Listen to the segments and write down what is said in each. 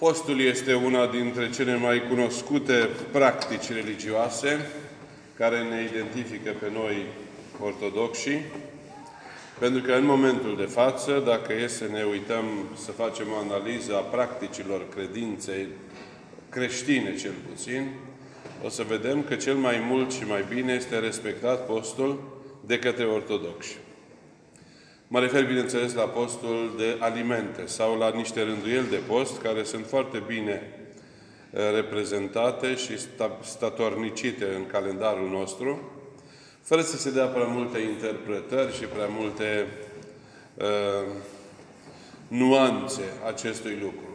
Postul este una dintre cele mai cunoscute practici religioase care ne identifică pe noi ortodoxi, pentru că în momentul de față, dacă e să ne uităm să facem o analiză a practicilor credinței creștine cel puțin, o să vedem că cel mai mult și mai bine este respectat postul de către ortodoxi. Mă refer, bineînțeles, la postul de alimente sau la niște rânduieli de post care sunt foarte bine eh, reprezentate și statornicite în calendarul nostru, fără să se dea prea multe interpretări și prea multe uh, nuanțe acestui lucru.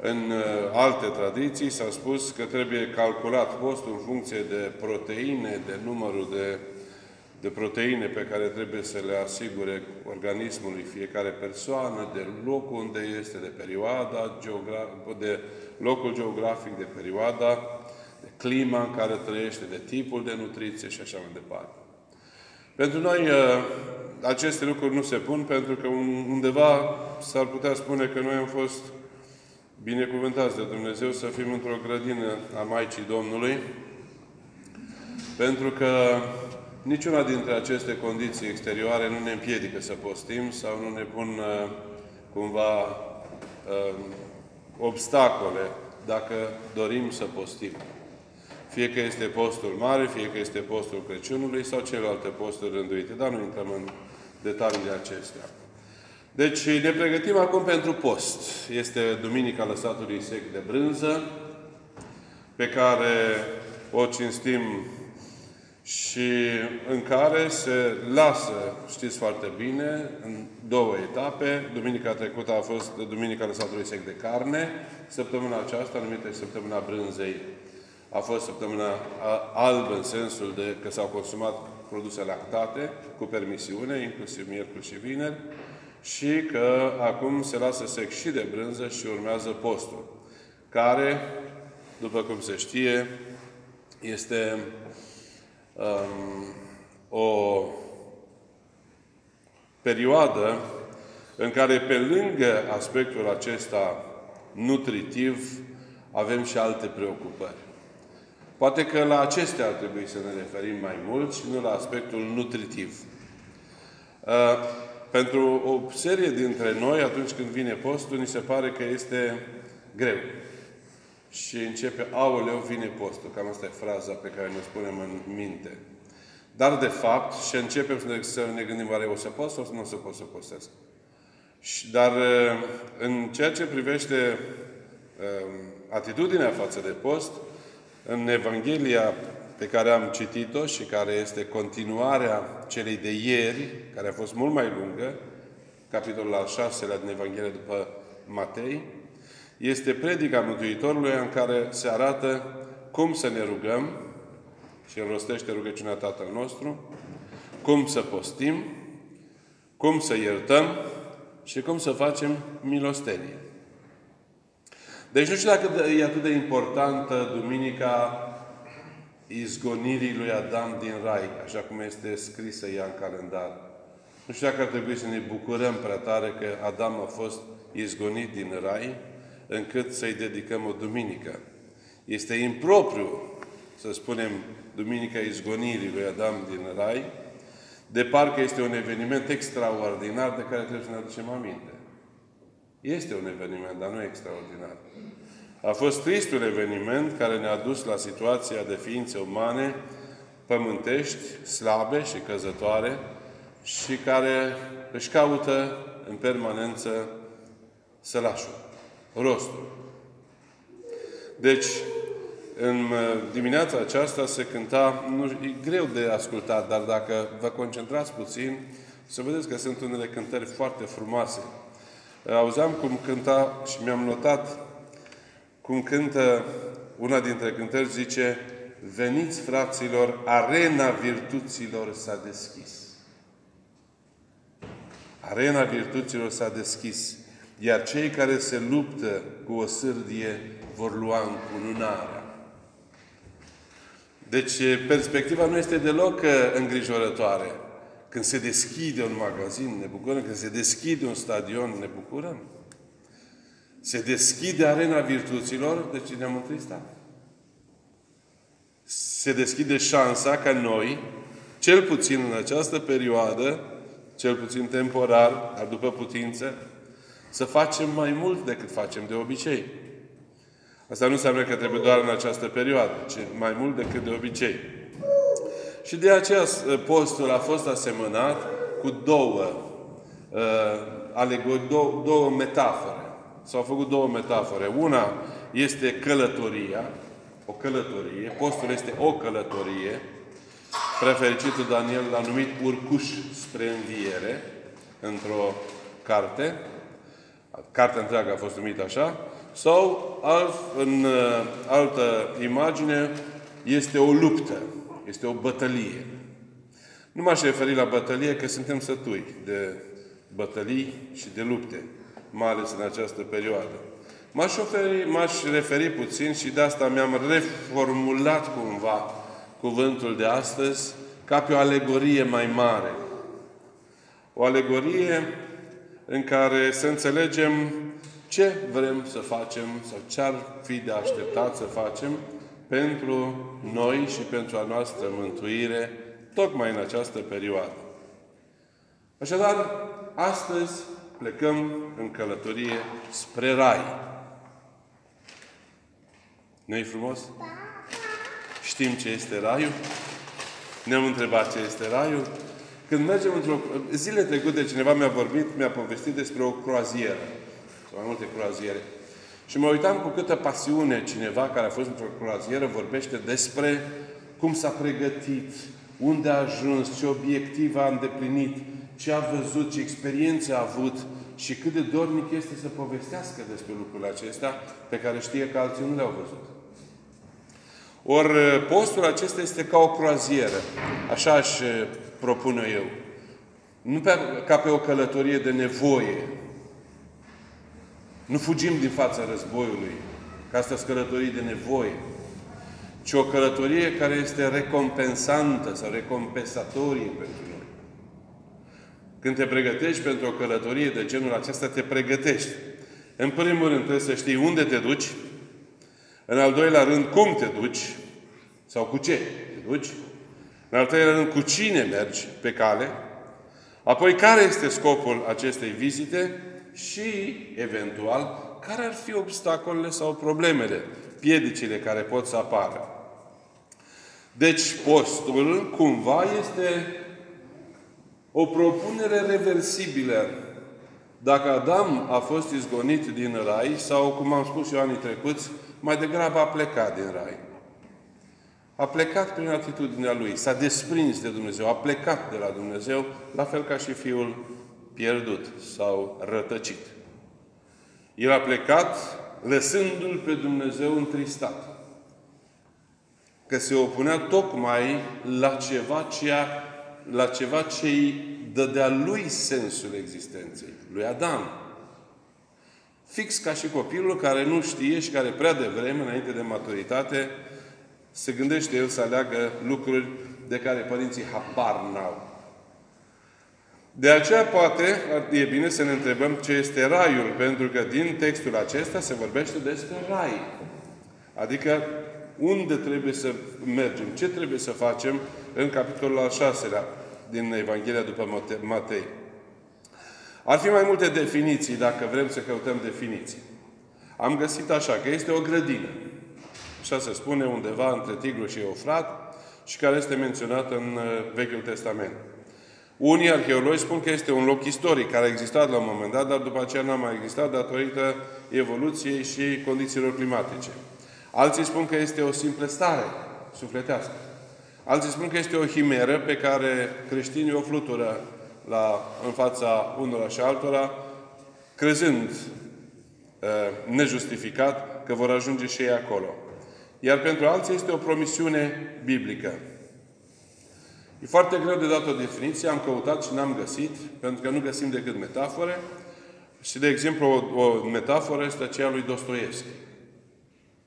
În uh, alte tradiții s-a spus că trebuie calculat postul în funcție de proteine, de numărul de de proteine pe care trebuie să le asigure organismului fiecare persoană, de locul unde este, de perioada, de locul geografic, de perioada, de clima în care trăiește, de tipul de nutriție și așa mai departe. Pentru noi ă, aceste lucruri nu se pun pentru că undeva s-ar putea spune că noi am fost binecuvântați de Dumnezeu să fim într-o grădină a Maicii Domnului, pentru că Niciuna dintre aceste condiții exterioare nu ne împiedică să postim sau nu ne pun uh, cumva uh, obstacole dacă dorim să postim. Fie că este postul mare, fie că este postul Crăciunului sau celelalte posturi rânduite. Dar nu intrăm în detaliile acestea. Deci ne pregătim acum pentru post. Este Duminica Lăsatului Sec de Brânză, pe care o cinstim și în care se lasă, știți foarte bine, în două etape. Duminica trecută a fost Duminica lăsatului sec de carne. Săptămâna aceasta, numită Săptămâna Brânzei, a fost săptămâna albă în sensul de că s-au consumat produse lactate cu permisiune, inclusiv miercuri și vineri, și că acum se lasă sec și de brânză și urmează postul, care, după cum se știe, este um, o perioadă în care, pe lângă aspectul acesta nutritiv, avem și alte preocupări. Poate că la acestea ar trebui să ne referim mai mult și nu la aspectul nutritiv. Uh, pentru o serie dintre noi, atunci când vine postul, ni se pare că este greu și începe, aoleu, vine postul. Cam asta e fraza pe care ne spunem în minte. Dar, de fapt, și începem să ne, să ne gândim, oare o să pot sau nu o să pot să postesc? Dar, în ceea ce privește atitudinea față de post, în Evanghelia pe care am citit-o și care este continuarea celei de ieri, care a fost mult mai lungă, capitolul al șaselea din Evanghelia după Matei, este predica Mântuitorului în care se arată cum să ne rugăm și înrostește rugăciunea Tatăl nostru, cum să postim, cum să iertăm și cum să facem milostenie. Deci nu știu dacă e atât de importantă Duminica izgonirii lui Adam din Rai, așa cum este scrisă ea în calendar. Nu știu dacă ar trebui să ne bucurăm prea tare că Adam a fost izgonit din Rai, încât să-i dedicăm o duminică. Este impropriu să spunem Duminica Izgonirii lui Adam din Rai, de parcă este un eveniment extraordinar de care trebuie să ne aducem aminte. Este un eveniment, dar nu extraordinar. A fost tristul eveniment care ne-a dus la situația de ființe umane pământești, slabe și căzătoare și care își caută în permanență sălașul rostul. Deci, în uh, dimineața aceasta se cânta, nu, e greu de ascultat, dar dacă vă concentrați puțin, să vedeți că sunt unele cântări foarte frumoase. Auzeam cum cânta și mi-am notat cum cântă una dintre cântări, zice Veniți, fraților, arena virtuților s-a deschis. Arena virtuților s-a deschis iar cei care se luptă cu o sârdie vor lua încununarea. Deci, perspectiva nu este deloc uh, îngrijorătoare. Când se deschide un magazin, ne bucurăm. Când se deschide un stadion, ne bucurăm. Se deschide arena virtuților, deci ne-am întristat. Se deschide șansa ca noi, cel puțin în această perioadă, cel puțin temporar, dar după putință, să facem mai mult decât facem de obicei. Asta nu înseamnă că trebuie doar în această perioadă, ci mai mult decât de obicei. Și de aceea postul a fost asemănat cu două uh, alegori, două, două metafore. S-au făcut două metafore. Una este călătoria, o călătorie. Postul este o călătorie. Prefericitul Daniel l-a numit urcuș spre înviere într-o carte. Cartea întreagă a fost numită așa. Sau alt, în uh, altă imagine este o luptă. Este o bătălie. Nu m-aș referi la bătălie, că suntem sătui de bătălii și de lupte, mai ales în această perioadă. M-aș, oferi, m-aș referi puțin și de asta mi-am reformulat cumva cuvântul de astăzi ca pe o alegorie mai mare. O alegorie în care să înțelegem ce vrem să facem sau ce ar fi de așteptat să facem pentru noi și pentru a noastră mântuire, tocmai în această perioadă. Așadar, astăzi plecăm în călătorie spre Rai. nu e frumos? Știm ce este Raiul? Ne-am întrebat ce este Raiul? Când mergem într-o... Zile trecute cineva mi-a vorbit, mi-a povestit despre o croazieră. Sau mai multe croaziere. Și mă uitam cu câtă pasiune cineva care a fost într-o croazieră vorbește despre cum s-a pregătit, unde a ajuns, ce obiectiv a îndeplinit, ce a văzut, ce experiențe a avut și cât de dornic este să povestească despre lucrurile acestea pe care știe că alții nu le-au văzut. Ori postul acesta este ca o croazieră. Așa aș propune eu. Nu pe, ca pe o călătorie de nevoie, nu fugim din fața războiului, ca asta călătorii de nevoie, ci o călătorie care este recompensantă sau recompensatorie pentru noi. Când te pregătești pentru o călătorie de genul acesta, te pregătești. În primul rând trebuie să știi unde te duci, în al doilea rând cum te duci sau cu ce te duci, în al treilea rând cu cine mergi pe cale, apoi care este scopul acestei vizite și, eventual, care ar fi obstacolele sau problemele, piedicile care pot să apară. Deci, postul, cumva, este o propunere reversibilă. Dacă Adam a fost izgonit din rai, sau, cum am spus eu anii trecuți, mai degrabă a plecat din rai. A plecat prin atitudinea lui, s-a desprins de Dumnezeu, a plecat de la Dumnezeu, la fel ca și fiul pierdut sau rătăcit. El a plecat lăsându-L pe Dumnezeu întristat. Că se opunea tocmai la ceva ce, a, la ceva ce îi dădea lui sensul existenței, lui Adam. Fix ca și copilul care nu știe și care prea devreme, înainte de maturitate, se gândește el să aleagă lucruri de care părinții habar n-au. De aceea, poate, e bine să ne întrebăm ce este raiul, pentru că din textul acesta se vorbește despre rai. Adică, unde trebuie să mergem, ce trebuie să facem în capitolul al șaselea din Evanghelia după Matei. Ar fi mai multe definiții, dacă vrem să căutăm definiții. Am găsit așa, că este o grădină. Așa se spune undeva între Tigru și Eufrat și care este menționată în uh, Vechiul Testament. Unii arheologi spun că este un loc istoric care a existat la un moment dat, dar după aceea n-a mai existat datorită evoluției și condițiilor climatice. Alții spun că este o simplă stare sufletească. Alții spun că este o himeră pe care creștinii o flutură la, în fața unora și altora, crezând uh, nejustificat că vor ajunge și ei acolo. Iar pentru alții este o promisiune biblică. E foarte greu de dat o definiție, am căutat și n-am găsit, pentru că nu găsim decât metafore. Și, de exemplu, o, o metaforă este aceea lui Dostoevski,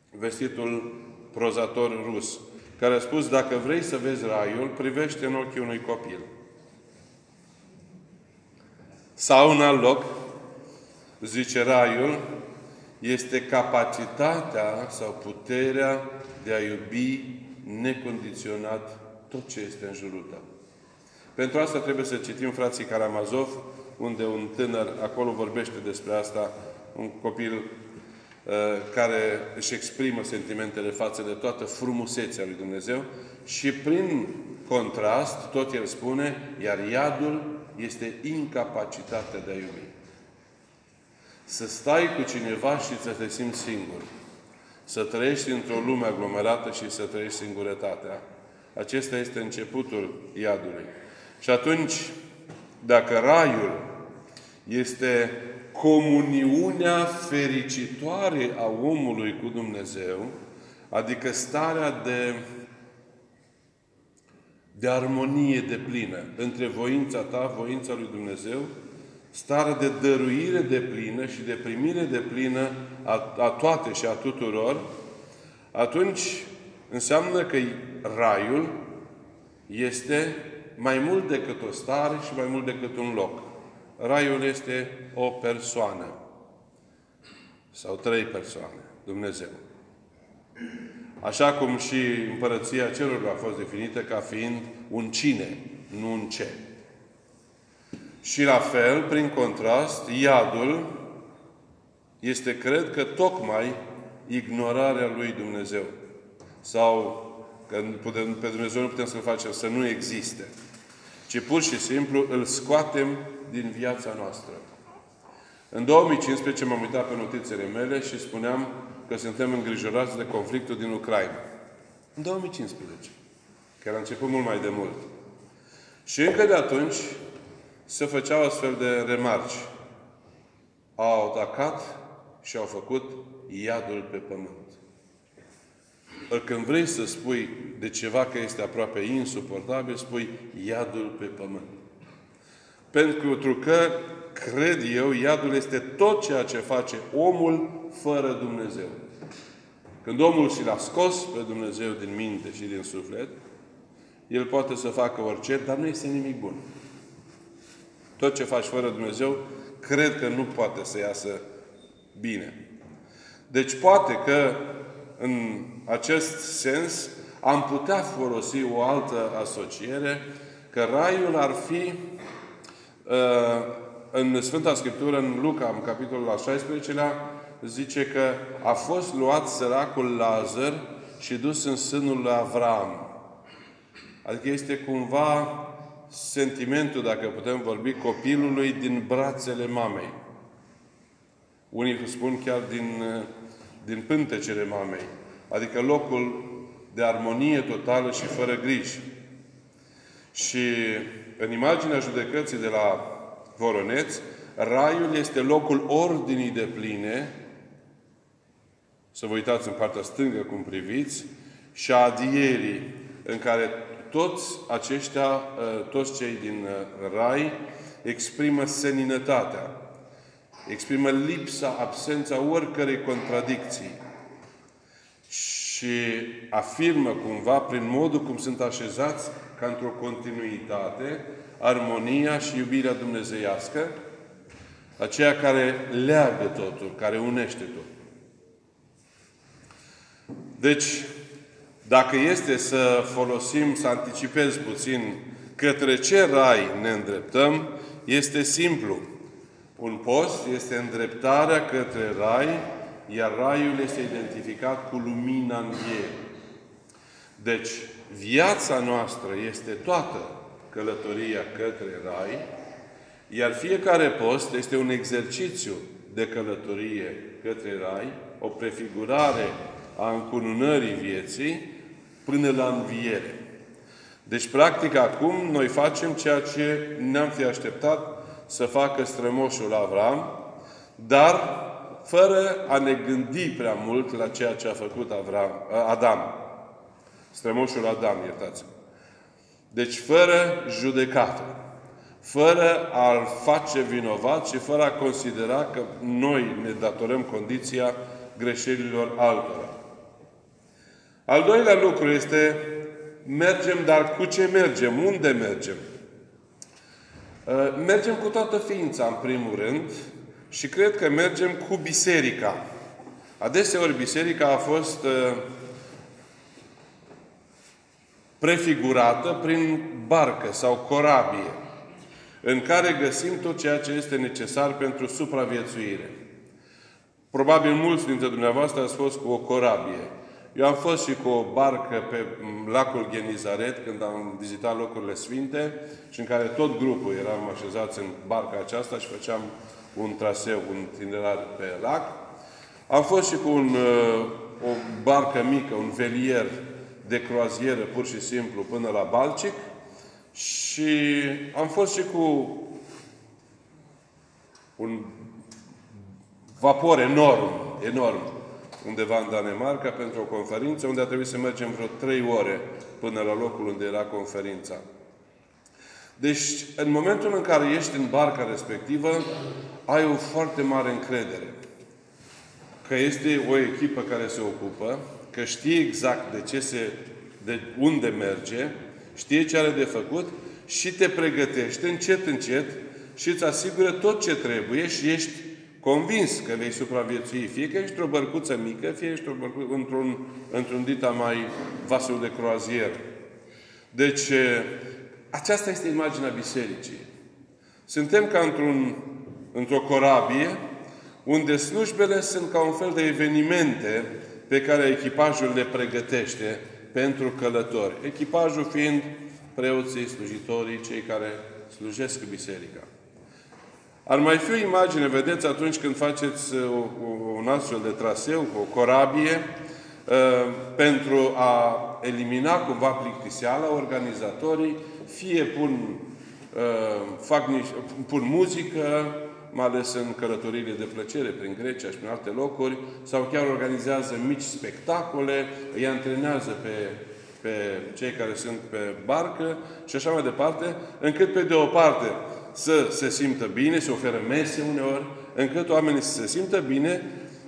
vestitul prozator rus, care a spus, dacă vrei să vezi raiul, privește în ochii unui copil. Sau în alt loc, zice raiul, este capacitatea sau puterea de a iubi necondiționat tot ce este în jurul tău. Pentru asta trebuie să citim frații Karamazov, unde un tânăr acolo vorbește despre asta, un copil uh, care își exprimă sentimentele față de toată frumusețea lui Dumnezeu și prin contrast, tot el spune, iar iadul este incapacitatea de a iubi. Să stai cu cineva și să te simți singur. Să trăiești într-o lume aglomerată și să trăiești singurătatea. Acesta este începutul iadului. Și atunci, dacă raiul este comuniunea fericitoare a omului cu Dumnezeu, adică starea de, de armonie de plină între voința ta, voința lui Dumnezeu, starea de dăruire de plină și de primire de plină a, a toate și a tuturor, atunci înseamnă că raiul este mai mult decât o stare și mai mult decât un loc. Raiul este o persoană. Sau trei persoane. Dumnezeu. Așa cum și împărăția cerurilor a fost definită ca fiind un cine, nu un ce. Și la fel, prin contrast, iadul este, cred că, tocmai ignorarea lui Dumnezeu. Sau că pe Dumnezeu nu putem să-L facem să nu existe ci pur și simplu îl scoatem din viața noastră. În 2015 m-am uitat pe notițele mele și spuneam că suntem îngrijorați de conflictul din Ucraina. În 2015. Chiar a început mult mai de mult. Și încă de atunci se făceau astfel de remarci. Au atacat și au făcut iadul pe pământ. Când vrei să spui de ceva că este aproape insuportabil, spui iadul pe pământ. Pentru că, cred eu, iadul este tot ceea ce face omul fără Dumnezeu. Când omul și l-a scos pe Dumnezeu din minte și din suflet, el poate să facă orice, dar nu este nimic bun. Tot ce faci fără Dumnezeu, cred că nu poate să iasă bine. Deci poate că în acest sens, am putea folosi o altă asociere, că raiul ar fi uh, în Sfânta Scriptură, în Luca, în capitolul al 16-lea, zice că a fost luat săracul Lazar și dus în sânul lui Avram. Adică este cumva sentimentul, dacă putem vorbi, copilului din brațele mamei. Unii spun chiar din, din pântecele mamei adică locul de armonie totală și fără griji. Și în imaginea judecății de la Voroneț, raiul este locul ordinii de pline, să vă uitați în partea stângă cum priviți, și a adierii, în care toți aceștia, ă, toți cei din ă, rai, exprimă seninătatea, exprimă lipsa, absența oricărei contradicții și afirmă cumva, prin modul cum sunt așezați, ca într-o continuitate, armonia și iubirea dumnezeiască, aceea care leagă totul, care unește totul. Deci, dacă este să folosim, să anticipez puțin către ce rai ne îndreptăm, este simplu. Un post este îndreptarea către rai iar raiul este identificat cu lumina învierii. Deci, viața noastră este toată călătoria către rai, iar fiecare post este un exercițiu de călătorie către rai, o prefigurare a încununării vieții până la înviere. Deci, practic, acum noi facem ceea ce ne-am fi așteptat să facă strămoșul Avram, dar fără a ne gândi prea mult la ceea ce a făcut Avram, Adam. Strămoșul Adam, iertați-mă. Deci fără judecată. Fără a-l face vinovat și fără a considera că noi ne datorăm condiția greșelilor altora. Al doilea lucru este mergem, dar cu ce mergem? Unde mergem? Mergem cu toată ființa, în primul rând, și cred că mergem cu biserica. Adeseori biserica a fost uh, prefigurată prin barcă sau corabie, în care găsim tot ceea ce este necesar pentru supraviețuire. Probabil mulți dintre dumneavoastră ați fost cu o corabie. Eu am fost și cu o barcă pe lacul Genizaret când am vizitat locurile sfinte și în care tot grupul eram așezați în barca aceasta și făceam un traseu, un itinerar pe lac. Am fost și cu un, uh, o barcă mică, un velier de croazieră, pur și simplu, până la Balcic. Și am fost și cu un vapor enorm, enorm, undeva în Danemarca, pentru o conferință, unde a trebuit să mergem vreo trei ore până la locul unde era conferința. Deci, în momentul în care ești în barca respectivă, ai o foarte mare încredere că este o echipă care se ocupă, că știe exact de ce se, de unde merge, știe ce are de făcut și te pregătește încet, încet și îți asigură tot ce trebuie și ești convins că vei supraviețui. Fie că ești o bărcuță mică, fie ești o bărcuță, într-un, într-un dita mai vasul de croazier. Deci, aceasta este imaginea bisericii. Suntem ca într-un, într-o corabie, unde slujbele sunt ca un fel de evenimente pe care echipajul le pregătește pentru călători. Echipajul fiind preoții, slujitorii, cei care slujesc biserica. Ar mai fi o imagine, vedeți, atunci când faceți uh, un astfel de traseu, o corabie, uh, pentru a elimina cumva plictiseala, organizatorii fie pun, uh, fac niște, pun muzică, mai ales în călătoriile de plăcere prin Grecia și prin alte locuri, sau chiar organizează mici spectacole, îi antrenează pe, pe cei care sunt pe barcă și așa mai departe, încât pe de o parte să se simtă bine, să oferă mese uneori, încât oamenii să se simtă bine,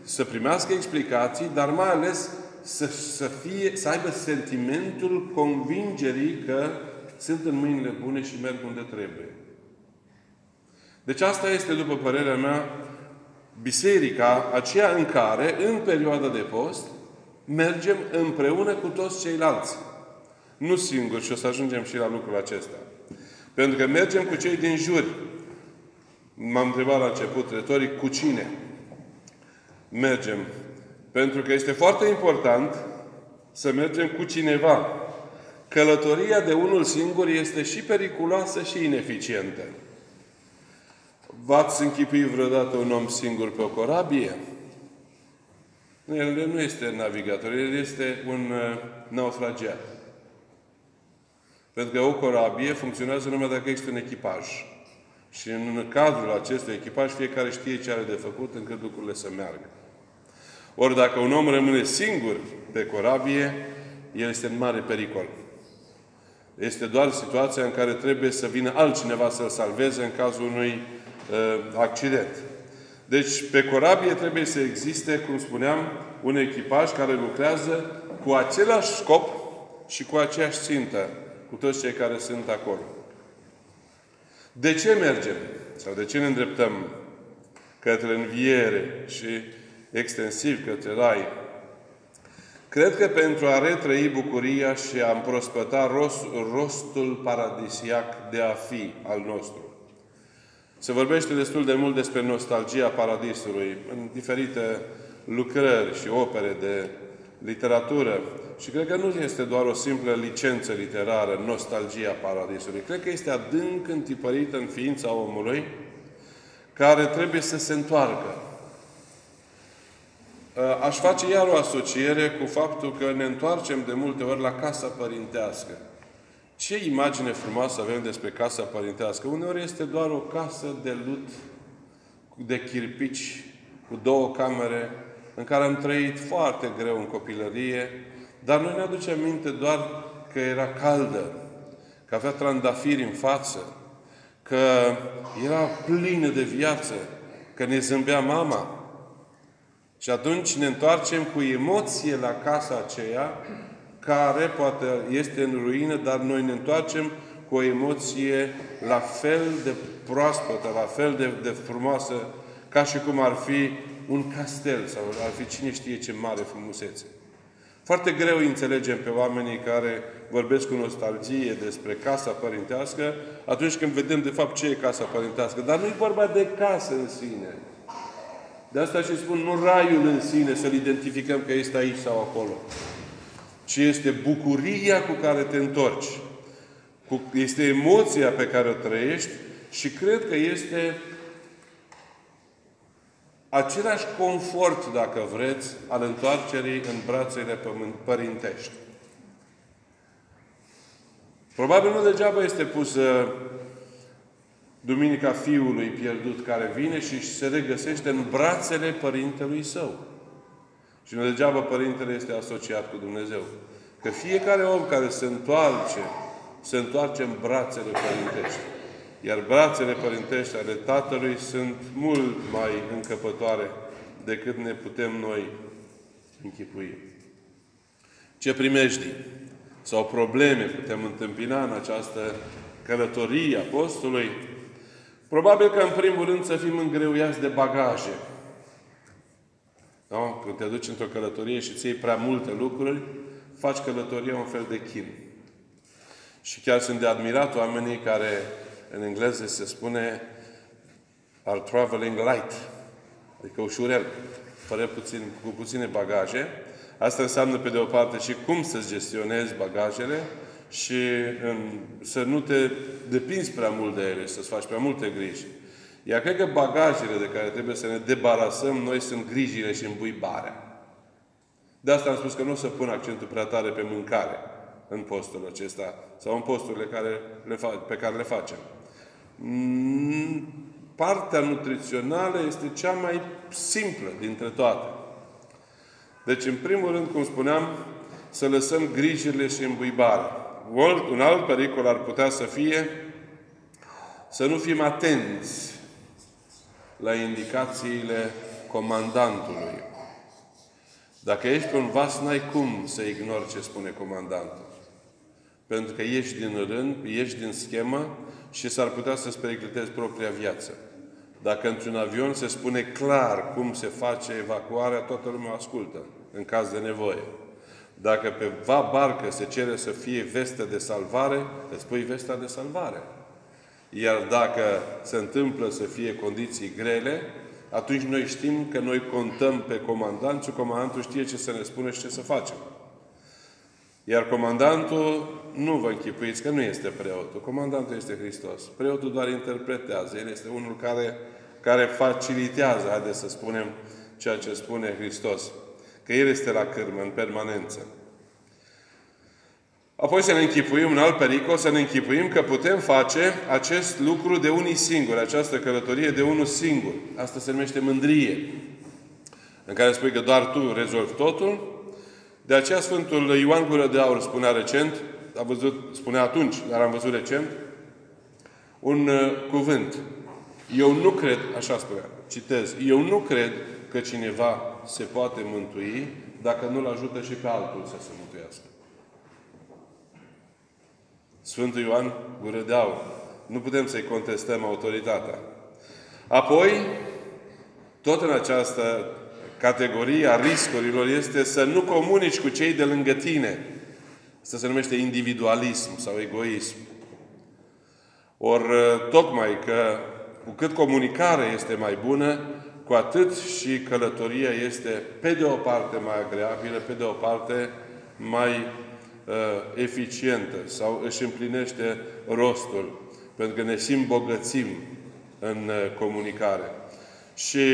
să primească explicații, dar mai ales să, să, fie, să aibă sentimentul convingerii că sunt în mâinile bune și merg unde trebuie. Deci asta este, după părerea mea, biserica aceea în care, în perioada de post, mergem împreună cu toți ceilalți. Nu singuri și o să ajungem și la lucrul acesta. Pentru că mergem cu cei din jur. M-am întrebat la început retoric, cu cine? Mergem. Pentru că este foarte important să mergem cu cineva. Călătoria de unul singur este și periculoasă și ineficientă. V-ați închipuit vreodată un om singur pe o corabie? El nu este navigator, el este un uh, naufragiat. Pentru că o corabie funcționează numai dacă există un echipaj. Și în cadrul acestui echipaj, fiecare știe ce are de făcut încât lucrurile să meargă. Ori dacă un om rămâne singur pe corabie, el este în mare pericol. Este doar situația în care trebuie să vină altcineva să-l salveze în cazul unui uh, accident. Deci, pe corabie trebuie să existe, cum spuneam, un echipaj care lucrează cu același scop și cu aceeași țintă cu toți cei care sunt acolo. De ce mergem? Sau de ce ne îndreptăm către înviere și extensiv către Rai? Cred că pentru a retrăi bucuria și a împrospăta rost, rostul paradisiac de a fi al nostru. Se vorbește destul de mult despre nostalgia paradisului în diferite lucrări și opere de literatură. Și cred că nu este doar o simplă licență literară, nostalgia paradisului. Cred că este adânc întipărită în ființa omului, care trebuie să se întoarcă. Aș face iar o asociere cu faptul că ne întoarcem de multe ori la casa părintească. Ce imagine frumoasă avem despre casa părintească? Uneori este doar o casă de lut, de chirpici, cu două camere, în care am trăit foarte greu în copilărie, dar noi ne aducem minte doar că era caldă, că avea trandafiri în față, că era plină de viață, că ne zâmbea mama. Și atunci ne întoarcem cu emoție la casa aceea, care poate este în ruină, dar noi ne întoarcem cu o emoție la fel de proaspătă, la fel de, de frumoasă, ca și cum ar fi un castel sau ar fi cine știe ce mare frumusețe. Foarte greu îi înțelegem pe oamenii care vorbesc cu nostalgie despre casa părintească atunci când vedem de fapt ce e casa părintească. Dar nu e vorba de casă în sine. De asta și spun, nu raiul în sine, să-l identificăm că este aici sau acolo. Ci este bucuria cu care te întorci. Este emoția pe care o trăiești și cred că este același confort, dacă vreți, al întoarcerii în brațele părintești. Probabil nu degeaba este pusă Duminica Fiului pierdut care vine și se regăsește în brațele Părintelui Său. Și nu degeaba Părintele este asociat cu Dumnezeu. Că fiecare om care se întoarce, se întoarce în brațele părintești. Iar brațele părintești ale Tatălui sunt mult mai încăpătoare decât ne putem noi închipui. Ce primești sau probleme putem întâmpina în această călătorie apostolului? Probabil că, în primul rând, să fim îngreuiați de bagaje. Da? Când te duci într-o călătorie și ți iei prea multe lucruri, faci călătoria un fel de chin. Și chiar sunt de admirat oamenii care în engleză se spune are traveling light, adică ușurel, fără puțin, cu puține bagaje. Asta înseamnă, pe de o parte, și cum să-ți gestionezi bagajele și în, să nu te depinzi prea mult de ele, să-ți faci prea multe griji. Iar cred că bagajele de care trebuie să ne debarasăm noi sunt grijile și îmbuibarea. De asta am spus că nu o să pun accentul prea tare pe mâncare în postul acesta sau în posturile care le fa- pe care le facem. Mm, partea nutrițională este cea mai simplă dintre toate. Deci, în primul rând, cum spuneam, să lăsăm grijile și îmbuibarea. Un alt pericol ar putea să fie să nu fim atenți la indicațiile comandantului. Dacă ești pe un vas, n-ai cum să ignori ce spune comandantul. Pentru că ești din rând, ești din schemă și s-ar putea să-ți periclitezi propria viață. Dacă într-un avion se spune clar cum se face evacuarea, toată lumea ascultă, în caz de nevoie. Dacă pe va barcă se cere să fie vestă de salvare, îți spui vesta de salvare. Iar dacă se întâmplă să fie condiții grele, atunci noi știm că noi contăm pe comandant și comandantul știe ce să ne spune și ce să facem. Iar comandantul, nu vă închipuiți că nu este preotul. Comandantul este Hristos. Preotul doar interpretează. El este unul care, care facilitează, haideți să spunem, ceea ce spune Hristos. Că El este la cârmă, în permanență. Apoi să ne închipuim un alt pericol, să ne închipuim că putem face acest lucru de unii singuri, această călătorie de unul singur. Asta se numește mândrie. În care spui că doar tu rezolvi totul, de aceea Sfântul Ioan Gură de Aur spunea recent, a văzut, spunea atunci, dar am văzut recent, un uh, cuvânt. Eu nu cred, așa spunea, citez, eu nu cred că cineva se poate mântui dacă nu-l ajută și pe altul să se mântuiască. Sfântul Ioan Gură de Aur. Nu putem să-i contestăm autoritatea. Apoi, tot în această categoria riscurilor este să nu comunici cu cei de lângă tine. Asta se numește individualism sau egoism. Ori tocmai că cu cât comunicarea este mai bună, cu atât și călătoria este pe de o parte mai agreabilă, pe de o parte mai uh, eficientă sau își împlinește rostul. Pentru că ne simt bogățim în uh, comunicare. Și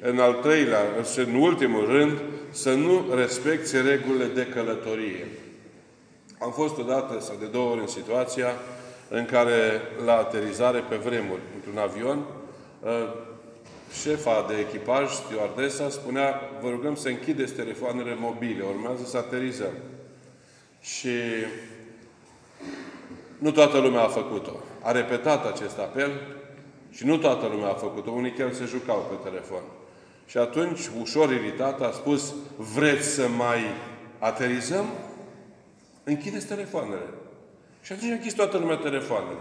în al treilea, și în ultimul rând, să nu respecti regulile de călătorie. Am fost odată sau de două ori în situația în care la aterizare pe vremuri, într-un avion, ă, șefa de echipaj, stewardesa, spunea, vă rugăm să închideți telefoanele mobile, urmează să aterizăm. Și nu toată lumea a făcut-o. A repetat acest apel și nu toată lumea a făcut-o. Unii chiar se jucau pe telefon. Și atunci, ușor iritat, a spus, vreți să mai aterizăm? Închideți telefoanele. Și atunci a închis toată lumea telefoanele.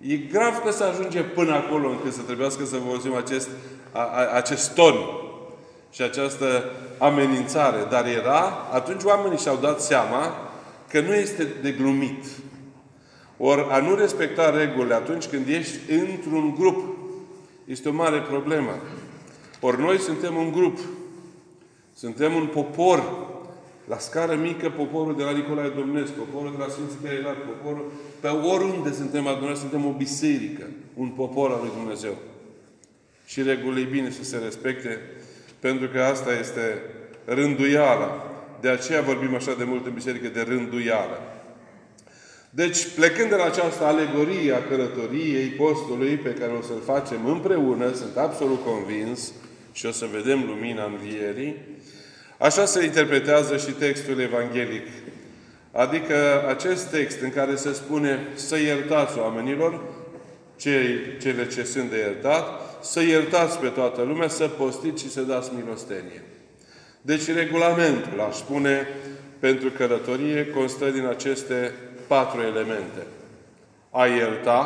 E grav că să ajunge până acolo încât să trebuiască să folosim acest a, a, acest ton și această amenințare. Dar era, atunci oamenii și-au dat seama că nu este de glumit. Ori a nu respecta regulile atunci când ești într-un grup este o mare problemă. Ori noi suntem un grup. Suntem un popor. La scară mică, poporul de la Nicolae Domnesc, poporul de la Sfinții Beilat, poporul... Pe oriunde suntem adunați, suntem o biserică. Un popor al lui Dumnezeu. Și regulile e bine să se respecte, pentru că asta este rânduiala. De aceea vorbim așa de mult în biserică de rânduială. Deci, plecând de la această alegorie a călătoriei postului pe care o să-l facem împreună, sunt absolut convins și o să vedem lumina învierii, așa se interpretează și textul evanghelic. Adică acest text în care se spune să iertați oamenilor, cei, cele ce sunt de iertat, să iertați pe toată lumea, să postiți și să dați milostenie. Deci regulamentul, aș spune, pentru călătorie constă din aceste patru elemente. A ierta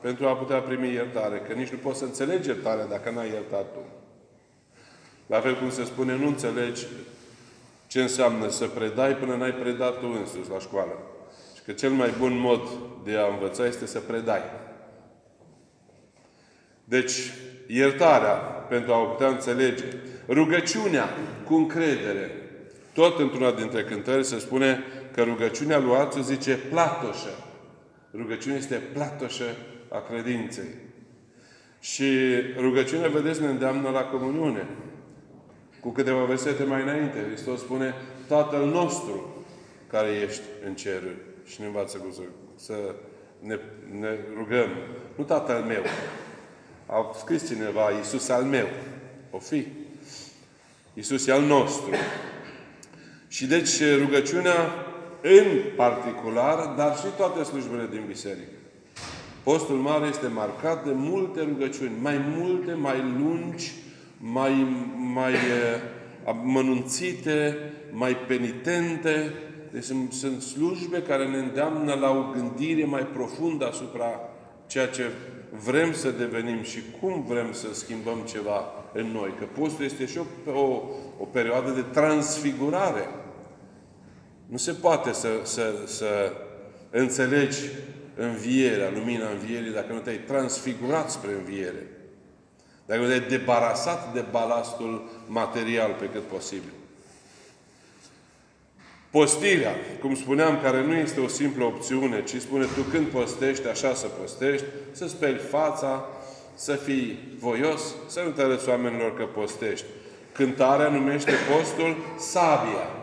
pentru a putea primi iertare. Că nici nu poți să înțelegi iertarea dacă n-ai iertat tu. La fel cum se spune, nu înțelegi ce înseamnă să predai până n-ai predat tu însuți la școală. Și că cel mai bun mod de a învăța este să predai. Deci, iertarea pentru a o putea înțelege. Rugăciunea cu încredere. Tot într-una dintre cântări se spune că rugăciunea lui altul zice platoșă. Rugăciunea este platoșă a credinței. Și rugăciunea, vedeți, ne îndeamnă la comuniune. Cu câteva versete mai înainte, Hristos spune, Tatăl nostru care ești în ceruri. Și ne învață cum să, să ne, ne rugăm. Nu Tatăl meu. A scris cineva, Iisus al meu. O fi. Iisus e al nostru. Și deci rugăciunea în particular, dar și toate slujbele din biserică. Postul mare este marcat de multe rugăciuni, mai multe, mai lungi, mai, mai mănunțite, mai penitente. Deci sunt, sunt slujbe care ne îndeamnă la o gândire mai profundă asupra ceea ce vrem să devenim și cum vrem să schimbăm ceva în noi. Că postul este și o, o, o perioadă de transfigurare. Nu se poate să, să, să înțelegi învierea, lumina învierii, dacă nu te-ai transfigurat spre înviere. Dacă nu te-ai debarasat de balastul material pe cât posibil. Postirea, cum spuneam, care nu este o simplă opțiune, ci spune tu când postești, așa să postești, să speli fața, să fii voios, să nu te arăți oamenilor că postești. Cântarea numește postul sabia.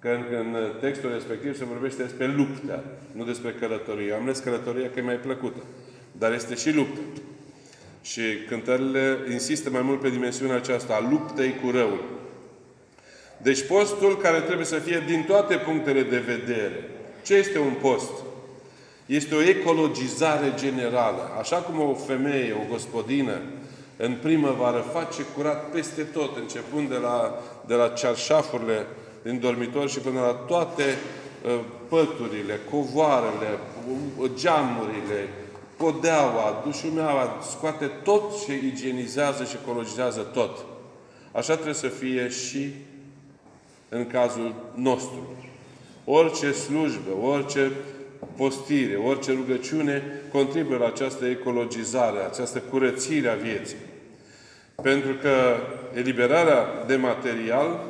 Că în, în textul respectiv se vorbește despre luptă, nu despre călătorie. Am ales călătoria că e mai plăcută. Dar este și luptă. Și cântările insistă mai mult pe dimensiunea aceasta a luptei cu răul. Deci postul care trebuie să fie din toate punctele de vedere. Ce este un post? Este o ecologizare generală. Așa cum o femeie, o gospodină, în primăvară face curat peste tot, începând de la, de la cearșafurile din dormitor și până la toate uh, păturile, covoarele, geamurile, podeaua, dușumeaua, scoate tot și igienizează și ecologizează tot. Așa trebuie să fie și în cazul nostru. Orice slujbă, orice postire, orice rugăciune contribuie la această ecologizare, această curățire a vieții. Pentru că eliberarea de material Uh,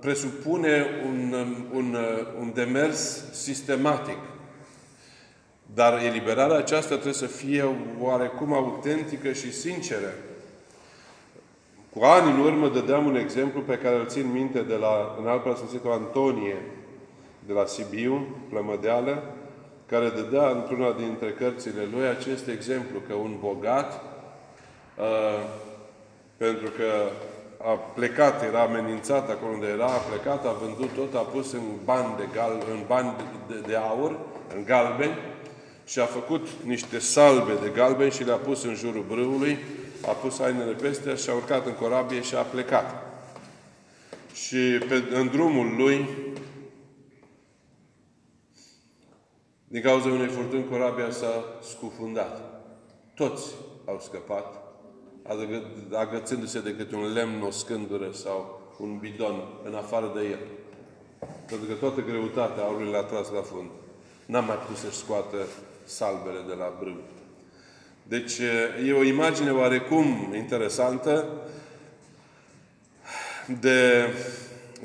presupune un, un, uh, un demers sistematic. Dar eliberarea aceasta trebuie să fie oarecum autentică și sinceră. Cu ani în urmă dădeam un exemplu pe care îl țin minte de la înalt preasfințitul Antonie de la Sibiu, Plămădeală, care dădea într-una dintre cărțile lui acest exemplu, că un bogat, uh, pentru că a plecat, era amenințat acolo unde era, a plecat, a vândut tot, a pus în bani de, gal, în bani de, de aur, în galben, și a făcut niște salbe de galben și le-a pus în jurul brâului, a pus hainele peste și a urcat în corabie și a plecat. Și pe, în drumul lui, din cauza unei furtuni, corabia s-a scufundat. Toți au scăpat, agățându-se de câte un lemn, o scândură sau un bidon în afară de el. Pentru că toată greutatea aurului l-a tras la fund. N-a mai putut să-și scoată salbele de la brâu. Deci e o imagine oarecum interesantă de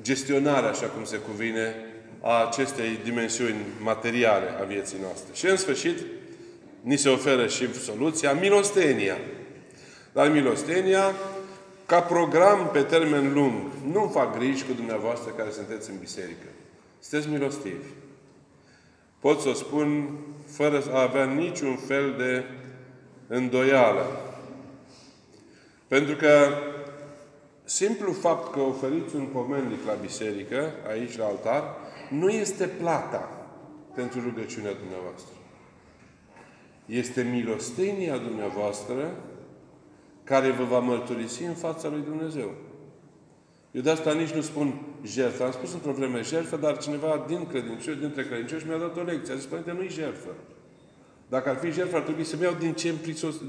gestionare, așa cum se cuvine, a acestei dimensiuni materiale a vieții noastre. Și în sfârșit, ni se oferă și soluția, milostenia. Dar milostenia, ca program pe termen lung, nu fac griji cu dumneavoastră care sunteți în biserică. Sunteți milostivi. Pot să o spun fără a avea niciun fel de îndoială. Pentru că simplu fapt că oferiți un pomendic la biserică, aici la altar, nu este plata pentru rugăciunea dumneavoastră. Este milostenia dumneavoastră care vă va mărturisi în fața lui Dumnezeu. Eu de asta nici nu spun jertfă. Am spus într-o vreme jertfă, dar cineva din credincioși, dintre credincioși mi-a dat o lecție. A zis, Părinte, nu-i jertfă. Dacă ar fi jertfă, ar trebui să-mi iau din ce,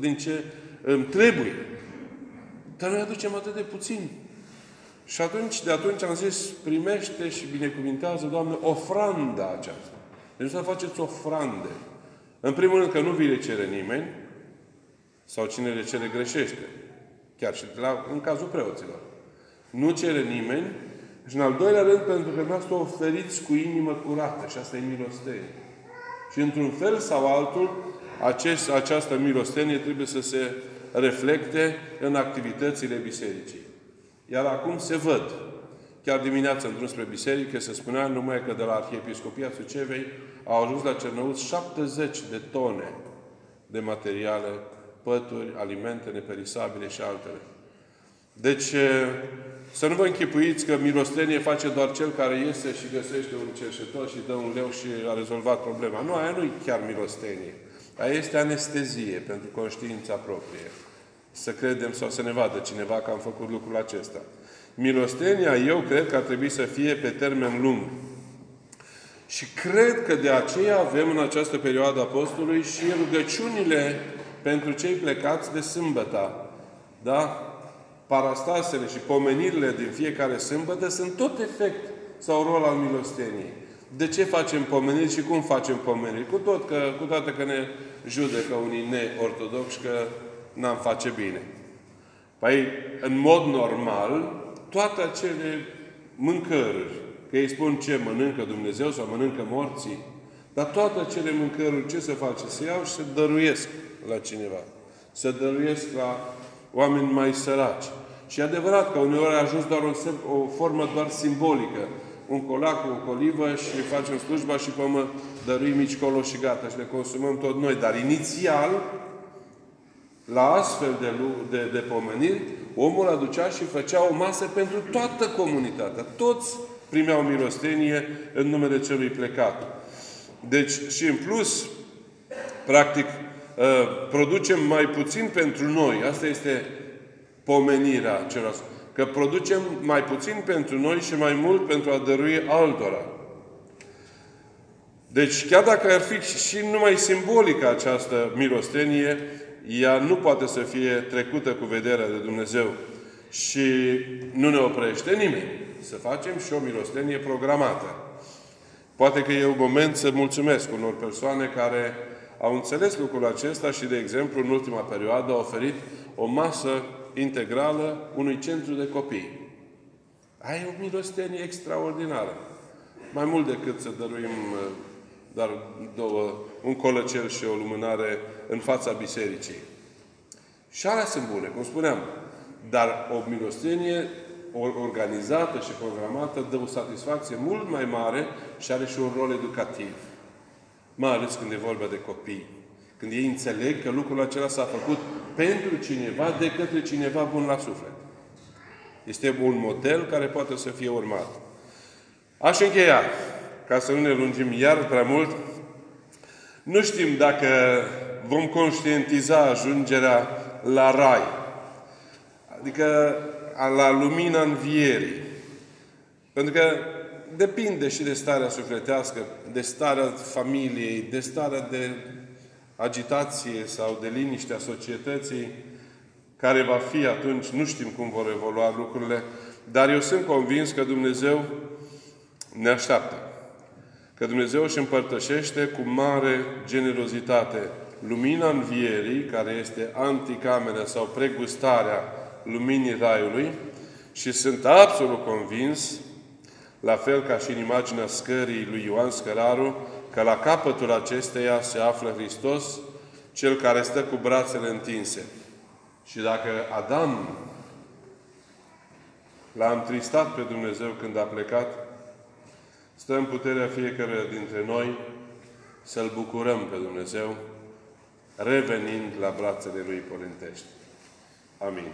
din ce îmi trebuie. Dar noi aducem atât de puțin. Și atunci, de atunci am zis, primește și binecuvintează, Doamne, ofranda aceasta. Deci să faceți ofrande. În primul rând că nu vi le cere nimeni, sau cine le cere greșește. Chiar și la, în cazul preoților. Nu cere nimeni. Și în al doilea rând, pentru că noastră oferiți cu inimă curată. Și asta e milostenie. Și într-un fel sau altul, acest, această milostenie trebuie să se reflecte în activitățile bisericii. Iar acum se văd. Chiar dimineața, în drum spre biserică, se spunea numai că de la Arhiepiscopia Sucevei au ajuns la Cernăuț 70 de tone de materiale, pături, alimente neperisabile și altele. Deci, să nu vă închipuiți că milostenie face doar cel care iese și găsește un cerșetor și dă un leu și a rezolvat problema. Nu, aia nu e chiar milostenie. Aia este anestezie pentru conștiința proprie. Să credem sau să ne vadă cineva că am făcut lucrul acesta. Milostenia, eu cred că ar trebui să fie pe termen lung. Și cred că de aceea avem în această perioadă apostolului și rugăciunile pentru cei plecați de sâmbătă. Da? Parastasele și pomenirile din fiecare sâmbătă sunt tot efect sau rol al milosteniei. De ce facem pomeniri și cum facem pomeniri? Cu, tot că, cu toate că ne judecă unii neortodoxi că n-am face bine. Păi, în mod normal, toate acele mâncăruri, că ei spun ce mănâncă Dumnezeu sau mănâncă morții, dar toate acele mâncăruri, ce se face? Se iau și se dăruiesc la cineva. Se dăruiesc la oameni mai săraci. Și e adevărat că uneori a ajuns doar o, o formă doar simbolică. Un colac, o colivă și facem slujba și pămă dăruim mici colo și gata și le consumăm tot noi. Dar inițial, la astfel de, de, de pomeniri, omul aducea și făcea o masă pentru toată comunitatea. Toți primeau milostenie în numele celui plecat. Deci, și în plus, practic, ă, producem mai puțin pentru noi. Asta este pomenirea celor. Că producem mai puțin pentru noi și mai mult pentru a dărui altora. Deci, chiar dacă ar fi și numai simbolică această milostenie, ea nu poate să fie trecută cu vederea de Dumnezeu. Și nu ne oprește nimeni să facem și o milostenie programată. Poate că e un moment să mulțumesc unor persoane care au înțeles lucrul acesta și, de exemplu, în ultima perioadă au oferit o masă integrală unui centru de copii. Ai o milostenie extraordinară. Mai mult decât să dăruim dar două, un colăcel și o lumânare în fața bisericii. Și alea sunt bune, cum spuneam. Dar o milostenie organizată și programată dă o satisfacție mult mai mare și are și un rol educativ. Mai ales când e vorba de copii. Când ei înțeleg că lucrul acela s-a făcut pentru cineva, de către cineva bun la suflet. Este un model care poate să fie urmat. Aș încheia ca să nu ne lungim iar prea mult, nu știm dacă vom conștientiza ajungerea la rai. Adică la lumina învierii. Pentru că depinde și de starea sufletească, de starea familiei, de starea de agitație sau de liniște a societății care va fi atunci, nu știm cum vor evolua lucrurile, dar eu sunt convins că Dumnezeu ne așteaptă. Că Dumnezeu își împărtășește cu mare generozitate lumina învierii, care este anticamera sau pregustarea luminii Raiului și sunt absolut convins, la fel ca și în imaginea scării lui Ioan Scăraru, că la capătul acesteia se află Hristos, Cel care stă cu brațele întinse. Și dacă Adam l-a întristat pe Dumnezeu când a plecat, stă în puterea fiecare dintre noi să-L bucurăm pe Dumnezeu, revenind la brațele Lui părintești. Amin.